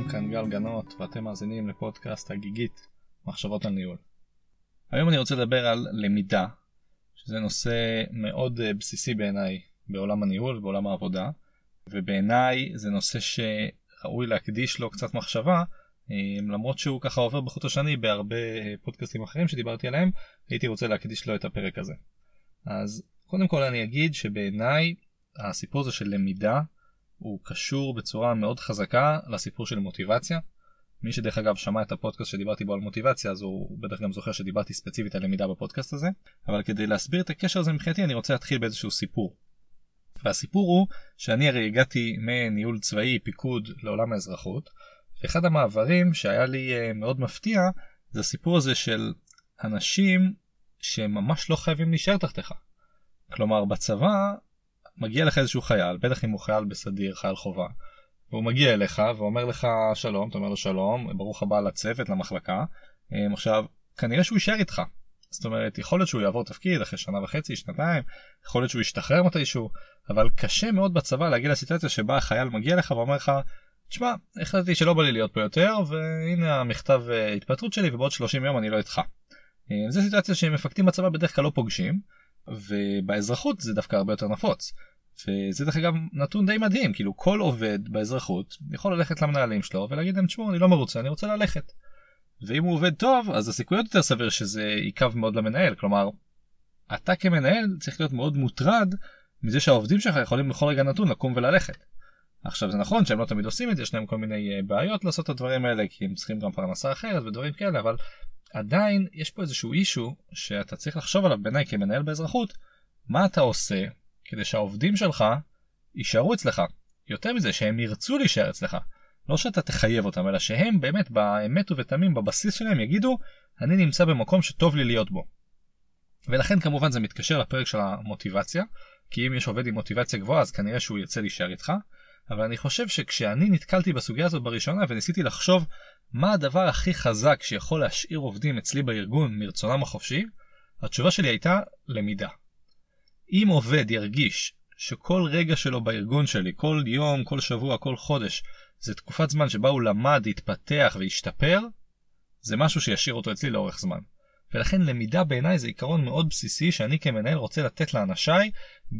שלום, כאן גל גנות, ואתם מאזינים לפודקאסט הגיגית, מחשבות על ניהול. היום אני רוצה לדבר על למידה, שזה נושא מאוד אה, בסיסי בעיניי בעולם הניהול ובעולם העבודה, ובעיניי זה נושא שראוי להקדיש לו קצת מחשבה, אה, למרות שהוא ככה עובר בחוט השני בהרבה אה, פודקאסטים אחרים שדיברתי עליהם, הייתי רוצה להקדיש לו את הפרק הזה. אז קודם כל אני אגיד שבעיניי הסיפור הזה של למידה הוא קשור בצורה מאוד חזקה לסיפור של מוטיבציה. מי שדרך אגב שמע את הפודקאסט שדיברתי בו על מוטיבציה אז הוא בטח גם זוכר שדיברתי ספציפית על למידה בפודקאסט הזה אבל כדי להסביר את הקשר הזה מבחינתי אני רוצה להתחיל באיזשהו סיפור. והסיפור הוא שאני הרי הגעתי מניהול צבאי פיקוד לעולם האזרחות ואחד המעברים שהיה לי אה, מאוד מפתיע זה הסיפור הזה של אנשים שממש לא חייבים להישאר תחתיך. כלומר בצבא מגיע לך איזשהו חייל, בטח אם הוא חייל בסדיר, חייל חובה, והוא מגיע אליך ואומר לך שלום, אתה אומר לו שלום, ברוך הבא לצוות, למחלקה. אמ, עכשיו, כנראה שהוא יישאר איתך. זאת אומרת, יכול להיות שהוא יעבור תפקיד אחרי שנה וחצי, שנתיים, יכול להיות שהוא ישתחרר מתישהו, אבל קשה מאוד בצבא להגיע לסיטואציה שבה החייל מגיע אליך ואומר לך, תשמע, החלטתי שלא בא לי להיות פה יותר, והנה המכתב אה, התפטרות שלי ובעוד 30 יום אני לא איתך. אמ, זו סיטואציה שמפקדים בצבא בדרך כלל לא פוגשים, ובאזרחות זה דווקא הרבה יותר נפוץ. וזה דרך אגב נתון די מדהים כאילו כל עובד באזרחות יכול ללכת למנהלים שלו ולהגיד להם תשמעו אני לא מרוצה אני רוצה ללכת. ואם הוא עובד טוב אז הסיכוי יותר סביר שזה ייכב מאוד למנהל כלומר אתה כמנהל צריך להיות מאוד מוטרד מזה שהעובדים שלך יכולים בכל רגע נתון לקום וללכת. עכשיו זה נכון שהם לא תמיד עושים את זה יש להם כל מיני אה, בעיות לעשות את הדברים האלה כי הם צריכים גם פרנסה אחרת ודברים כאלה אבל עדיין יש פה איזשהו אישו שאתה צריך לחשוב עליו בעיניי כמנהל באזרחות מה אתה עושה כדי שהעובדים שלך יישארו אצלך. יותר מזה, שהם ירצו להישאר אצלך. לא שאתה תחייב אותם, אלא שהם באמת באמת ובתמים בבסיס שלהם יגידו, אני נמצא במקום שטוב לי להיות בו. ולכן כמובן זה מתקשר לפרק של המוטיבציה, כי אם יש עובד עם מוטיבציה גבוהה אז כנראה שהוא ירצה להישאר איתך, אבל אני חושב שכשאני נתקלתי בסוגיה הזאת בראשונה וניסיתי לחשוב מה הדבר הכי חזק שיכול להשאיר עובדים אצלי בארגון מרצונם החופשי, התשובה שלי הייתה למידה. אם עובד ירגיש שכל רגע שלו בארגון שלי, כל יום, כל שבוע, כל חודש, זה תקופת זמן שבה הוא למד, התפתח והשתפר, זה משהו שישאיר אותו אצלי לאורך זמן. ולכן למידה בעיניי זה עיקרון מאוד בסיסי שאני כמנהל רוצה לתת לאנשיי,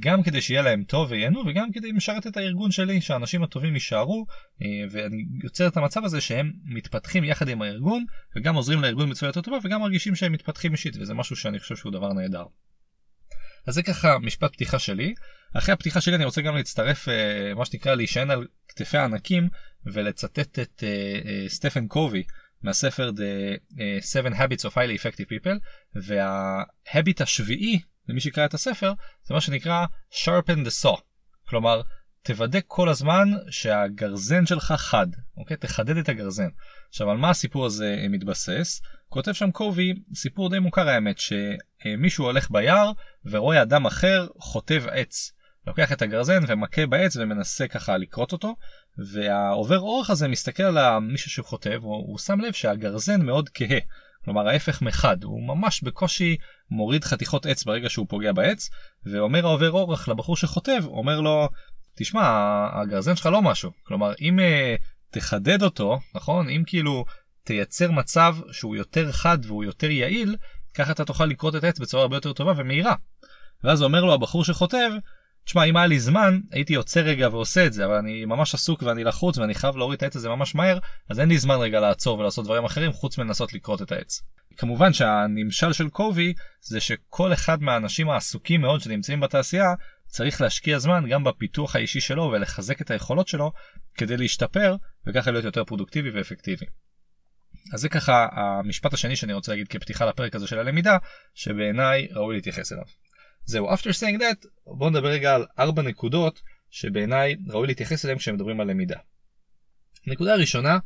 גם כדי שיהיה להם טוב וייהנו וגם כדי לשרת את הארגון שלי, שהאנשים הטובים יישארו, אה, ואני יוצר את המצב הזה שהם מתפתחים יחד עם הארגון, וגם עוזרים לארגון בצורה יותר טובה וגם מרגישים שהם מתפתחים אישית, וזה משהו שאני חושב שהוא דבר נהדר. אז זה ככה משפט פתיחה שלי. אחרי הפתיחה שלי אני רוצה גם להצטרף אה, מה שנקרא להישען על כתפי הענקים ולצטט את אה, סטפן קובי מהספר The 7 Habits of Highly Effective People וההביט השביעי למי שיקרא את הספר זה מה שנקרא sharpen the saw. כלומר תוודא כל הזמן שהגרזן שלך חד אוקיי? תחדד את הגרזן. עכשיו על מה הסיפור הזה מתבסס? כותב שם קובי סיפור די מוכר האמת שמישהו הולך ביער ורואה אדם אחר חוטב עץ. לוקח את הגרזן ומכה בעץ ומנסה ככה לכרות אותו והעובר אורך הזה מסתכל על מישהו שהוא חוטב הוא, הוא שם לב שהגרזן מאוד כהה. כלומר ההפך מחד הוא ממש בקושי מוריד חתיכות עץ ברגע שהוא פוגע בעץ ואומר העובר אורך לבחור שחוטב אומר לו תשמע הגרזן שלך לא משהו כלומר אם uh, תחדד אותו נכון אם כאילו תייצר מצב שהוא יותר חד והוא יותר יעיל, ככה אתה תוכל לקרות את העץ בצורה הרבה יותר טובה ומהירה. ואז אומר לו הבחור שחוטב, תשמע אם היה לי זמן הייתי יוצא רגע ועושה את זה אבל אני ממש עסוק ואני לחוץ ואני חייב להוריד את העץ הזה ממש מהר אז אין לי זמן רגע לעצור ולעשות דברים אחרים חוץ מלנסות לקרות את העץ. כמובן שהנמשל של קובי זה שכל אחד מהאנשים העסוקים מאוד שנמצאים בתעשייה צריך להשקיע זמן גם בפיתוח האישי שלו ולחזק את היכולות שלו כדי להשתפר וככה להיות יותר פרודוקטיבי ואפקטיבי. אז זה ככה המשפט השני שאני רוצה להגיד כפתיחה לפרק הזה של הלמידה, שבעיניי ראוי להתייחס אליו. זהו, after saying that, בואו נדבר רגע על ארבע נקודות שבעיניי ראוי להתייחס אליהן כשמדברים על למידה. נקודה ראשונה,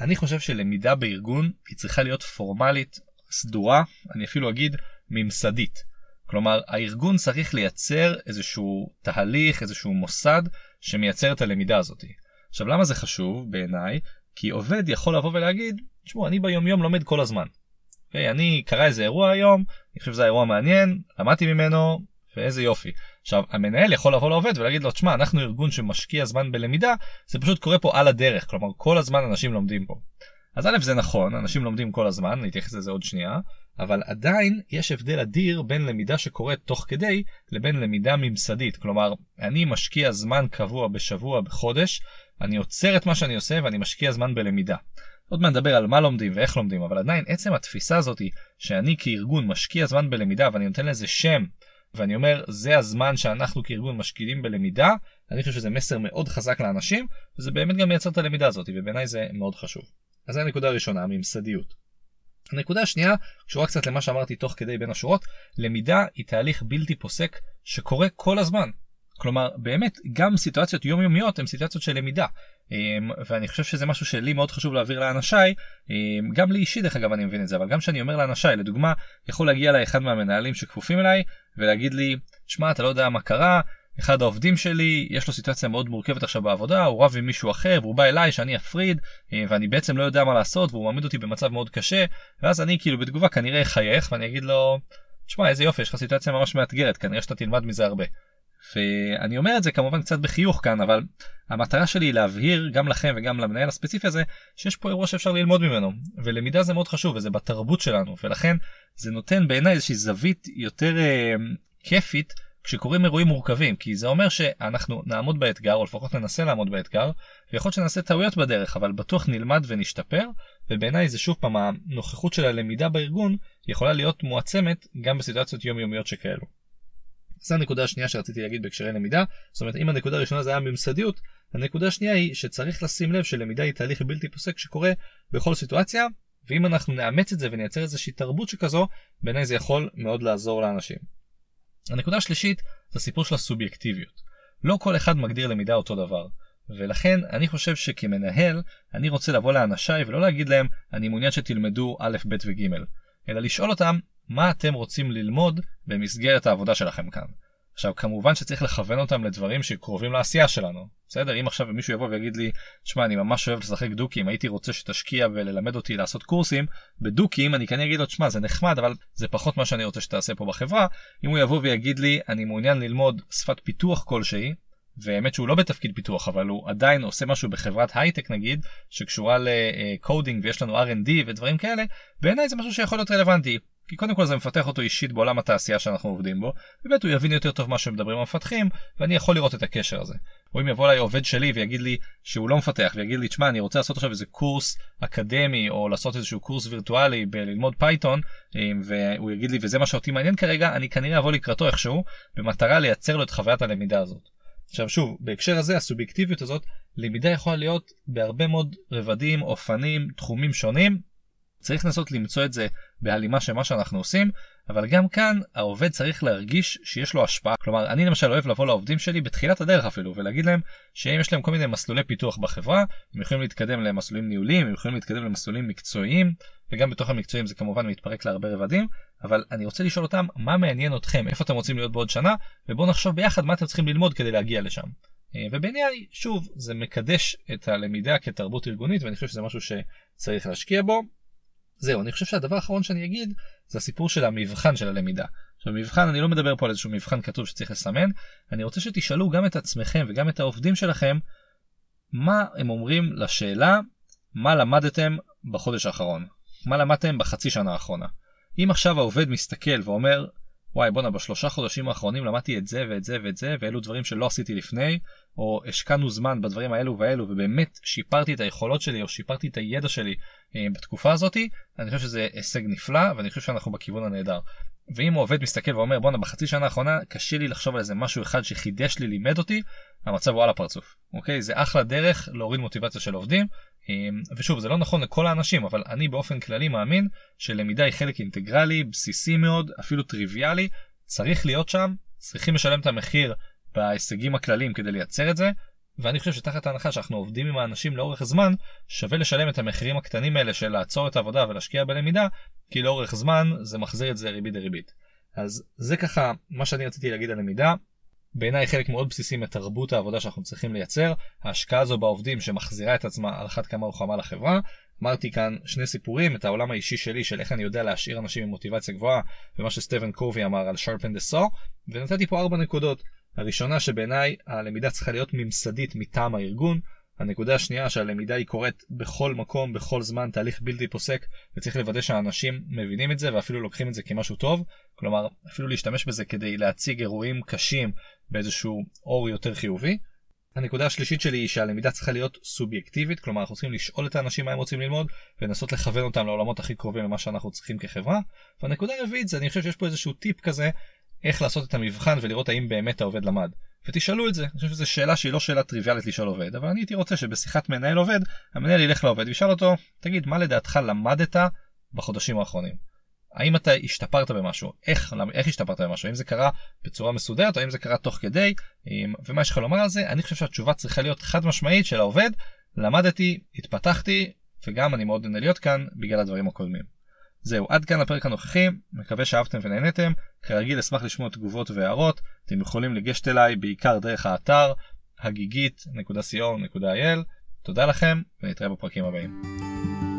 אני חושב שלמידה בארגון היא צריכה להיות פורמלית, סדורה, אני אפילו אגיד ממסדית. כלומר, הארגון צריך לייצר איזשהו תהליך, איזשהו מוסד שמייצר את הלמידה הזאת. עכשיו, למה זה חשוב בעיניי? כי עובד יכול לבוא ולהגיד, תשמעו, אני ביומיום לומד כל הזמן. Okay, אוקיי? אני קרא איזה אירוע היום, אני חושב שזה אירוע מעניין, למדתי ממנו, ואיזה יופי. עכשיו המנהל יכול לבוא לעובד ולהגיד לו תשמע אנחנו ארגון שמשקיע זמן בלמידה זה פשוט קורה פה על הדרך כלומר כל הזמן אנשים לומדים פה. אז א' זה נכון אנשים לומדים כל הזמן אני אתייחס לזה עוד שנייה אבל עדיין יש הבדל אדיר בין למידה שקורית תוך כדי לבין למידה ממסדית כלומר אני משקיע זמן קבוע בשבוע בחודש אני עוצר את מה שאני עושה ואני משקיע זמן בלמידה. עוד מעט נדבר על מה לומדים ואיך לומדים אבל עדיין עצם התפיסה הזאתי שאני כארגון משקיע זמן בלמידה ואני נותן לזה שם ואני אומר זה הזמן שאנחנו כארגון משקיעים בלמידה אני חושב שזה מסר מאוד חזק לאנשים וזה באמת גם מייצר את הלמידה הזאת ובעיניי זה מאוד חשוב. אז זו הנקודה הראשונה הממסדיות. הנקודה השנייה קשורה קצת למה שאמרתי תוך כדי בין השורות למידה היא תהליך בלתי פוסק שקורה כל הזמן. כלומר באמת גם סיטואציות יומיומיות הן סיטואציות של למידה אמ, ואני חושב שזה משהו שלי מאוד חשוב להעביר לאנשיי אמ, גם לי אישי דרך אגב אני מבין את זה אבל גם שאני אומר לאנשיי לדוגמה יכול להגיע אליי אחד מהמנהלים שכפופים אליי ולהגיד לי שמע אתה לא יודע מה קרה אחד העובדים שלי יש לו סיטואציה מאוד מורכבת עכשיו בעבודה הוא רב עם מישהו אחר והוא בא אליי שאני אפריד אמ, ואני בעצם לא יודע מה לעשות והוא מעמיד אותי במצב מאוד קשה ואז אני כאילו בתגובה כנראה אחייך ואני אגיד לו תשמע איזה יופי יש לך סיטואציה ממש מאתגרת כנראה שאתה תלמד מזה הרבה. ואני אומר את זה כמובן קצת בחיוך כאן אבל המטרה שלי היא להבהיר גם לכם וגם למנהל הספציפי הזה שיש פה אירוע שאפשר ללמוד ממנו ולמידה זה מאוד חשוב וזה בתרבות שלנו ולכן זה נותן בעיניי איזושהי זווית יותר אה, כיפית כשקורים אירועים מורכבים כי זה אומר שאנחנו נעמוד באתגר או לפחות ננסה לעמוד באתגר ויכול להיות שנעשה טעויות בדרך אבל בטוח נלמד ונשתפר ובעיניי זה שוב פעם הנוכחות של הלמידה בארגון יכולה להיות מועצמת גם בסיטואציות יומיומיות שכאלו. זו הנקודה השנייה שרציתי להגיד בהקשרי למידה. זאת אומרת, אם הנקודה הראשונה זה היה ממסדיות, הנקודה השנייה היא שצריך לשים לב שלמידה היא תהליך בלתי פוסק שקורה בכל סיטואציה, ואם אנחנו נאמץ את זה ונייצר איזושהי תרבות שכזו, בעיניי זה יכול מאוד לעזור לאנשים. הנקודה השלישית זה הסיפור של הסובייקטיביות. לא כל אחד מגדיר למידה אותו דבר. ולכן אני חושב שכמנהל אני רוצה לבוא לאנשיי ולא להגיד להם אני מעוניין שתלמדו א' ב' וג' אלא לשאול אותם מה אתם רוצים ללמוד במסגרת העבודה שלכם כאן. עכשיו כמובן שצריך לכוון אותם לדברים שקרובים לעשייה שלנו. בסדר? אם עכשיו מישהו יבוא ויגיד לי שמע אני ממש אוהב לשחק דוקים הייתי רוצה שתשקיע וללמד אותי לעשות קורסים בדוקים אני כנראה אגיד לו שמע זה נחמד אבל זה פחות מה שאני רוצה שתעשה פה בחברה. אם הוא יבוא ויגיד לי אני מעוניין ללמוד שפת פיתוח כלשהי והאמת שהוא לא בתפקיד פיתוח אבל הוא עדיין עושה משהו בחברת הייטק נגיד שקשורה לקודינג ויש לנו R&D ודברים כאלה בעיניי זה משהו שיכול להיות רלוונטי כי קודם כל זה מפתח אותו אישית בעולם התעשייה שאנחנו עובדים בו, ובאמת הוא יבין יותר טוב מה שמדברים המפתחים, ואני יכול לראות את הקשר הזה. או אם יבוא אליי עובד שלי ויגיד לי שהוא לא מפתח, ויגיד לי, תשמע, אני רוצה לעשות עכשיו איזה קורס אקדמי, או לעשות איזשהו קורס וירטואלי בללמוד Python, והוא יגיד לי, וזה מה שאותי מעניין כרגע, אני כנראה אבוא לקראתו איכשהו, במטרה לייצר לו את חוויית הלמידה הזאת. עכשיו שוב, בהקשר הזה הסובייקטיביות הזאת, למידה יכולה להיות בהרבה מאוד רבדים, אופנים, תחומים שונים, צריך לנסות למצוא את זה בהלימה של מה שאנחנו עושים, אבל גם כאן העובד צריך להרגיש שיש לו השפעה. כלומר, אני למשל אוהב לבוא לעובדים שלי בתחילת הדרך אפילו, ולהגיד להם שאם יש להם כל מיני מסלולי פיתוח בחברה, הם יכולים להתקדם למסלולים ניהוליים, הם יכולים להתקדם למסלולים מקצועיים, וגם בתוך המקצועיים זה כמובן מתפרק להרבה רבדים, אבל אני רוצה לשאול אותם מה מעניין אתכם, איפה אתם רוצים להיות בעוד שנה, ובואו נחשוב ביחד מה אתם צריכים ללמוד כדי להגיע לשם. אה, ובעיניי, שוב, זה מקדש את הלמידה כתרבות ארגונית, ואני חושב שזה משהו שצריך להשקיע בו. זהו, אני חושב שהדבר האחרון שאני אגיד זה הסיפור של המבחן של הלמידה. עכשיו מבחן, אני לא מדבר פה על איזשהו מבחן כתוב שצריך לסמן, אני רוצה שתשאלו גם את עצמכם וגם את העובדים שלכם מה הם אומרים לשאלה מה למדתם בחודש האחרון, מה למדתם בחצי שנה האחרונה. אם עכשיו העובד מסתכל ואומר וואי בואנה בשלושה חודשים האחרונים למדתי את זה ואת זה ואת זה ואלו דברים שלא עשיתי לפני או השקענו זמן בדברים האלו והאלו ובאמת שיפרתי את היכולות שלי או שיפרתי את הידע שלי אה, בתקופה הזאתי אני חושב שזה הישג נפלא ואני חושב שאנחנו בכיוון הנהדר. ואם עובד מסתכל ואומר בואנה בחצי שנה האחרונה קשה לי לחשוב על איזה משהו אחד שחידש לי לימד אותי המצב הוא על הפרצוף אוקיי? זה אחלה דרך להוריד מוטיבציה של עובדים. אמ, ושוב זה לא נכון לכל האנשים אבל אני באופן כללי מאמין שלמידה היא חלק אינטגרלי בסיסי מאוד אפילו טריוויאלי. צריך להיות שם צריכים לשלם את המחיר בהישגים הכלליים כדי לייצר את זה ואני חושב שתחת ההנחה שאנחנו עובדים עם האנשים לאורך זמן שווה לשלם את המחירים הקטנים האלה של לעצור את העבודה ולהשקיע בלמידה כי לאורך זמן זה מחזיר את זה ריבית דריבית. אז זה ככה מה שאני רציתי להגיד על למידה בעיניי חלק מאוד בסיסי מתרבות העבודה שאנחנו צריכים לייצר, ההשקעה הזו בעובדים שמחזירה את עצמה על אחת כמה וכמה לחברה, אמרתי כאן שני סיפורים, את העולם האישי שלי של איך אני יודע להשאיר אנשים עם מוטיבציה גבוהה, ומה שסטבן קובי אמר על sharpen the saw, ונתתי פה ארבע נקודות. הראשונה שבעיניי הלמידה צריכה להיות ממסדית מטעם הארגון. הנקודה השנייה שהלמידה היא קורית בכל מקום, בכל זמן, תהליך בלתי פוסק, וצריך לוודא שהאנשים מבינים את זה ואפילו לוקחים את זה כמשהו טוב. כלומר, אפילו להשתמש בזה כדי להציג אירועים קשים באיזשהו אור יותר חיובי. הנקודה השלישית שלי היא שהלמידה צריכה להיות סובייקטיבית, כלומר אנחנו צריכים לשאול את האנשים מה הם רוצים ללמוד ולנסות לכוון אותם לעולמות הכי קרובים למה שאנחנו צריכים כחברה. והנקודה הרביעית זה אני חושב שיש פה איזשהו טיפ כזה איך לעשות את המבחן ולראות האם באמת העובד למד. ותשאלו את זה, אני חושב שזו שאלה שהיא לא שאלה טריוויאלית לשאול עובד, אבל אני הייתי רוצה שבשיחת מנהל עובד, המנהל ילך לעובד וישאל אותו, תגיד מה לדעתך למדת בחודשים האחרונים. האם אתה השתפרת במשהו, איך, איך השתפרת במשהו, האם זה קרה בצורה מסודרת או האם זה קרה תוך כדי, ומה יש לך לומר על זה, אני חושב שהתשובה צריכה להיות חד משמעית של העובד, למדתי, התפתחתי, וגם אני מאוד נהנה להיות כאן בגלל הדברים הקודמים. זהו, עד כאן הפרק הנוכחי, מקווה שאהבתם ונהנתם, כרגיל אשמח לשמוע תגובות והערות, אתם יכולים לגשת אליי בעיקר דרך האתר הגיגית.co.il, תודה לכם ונתראה בפרקים הבאים.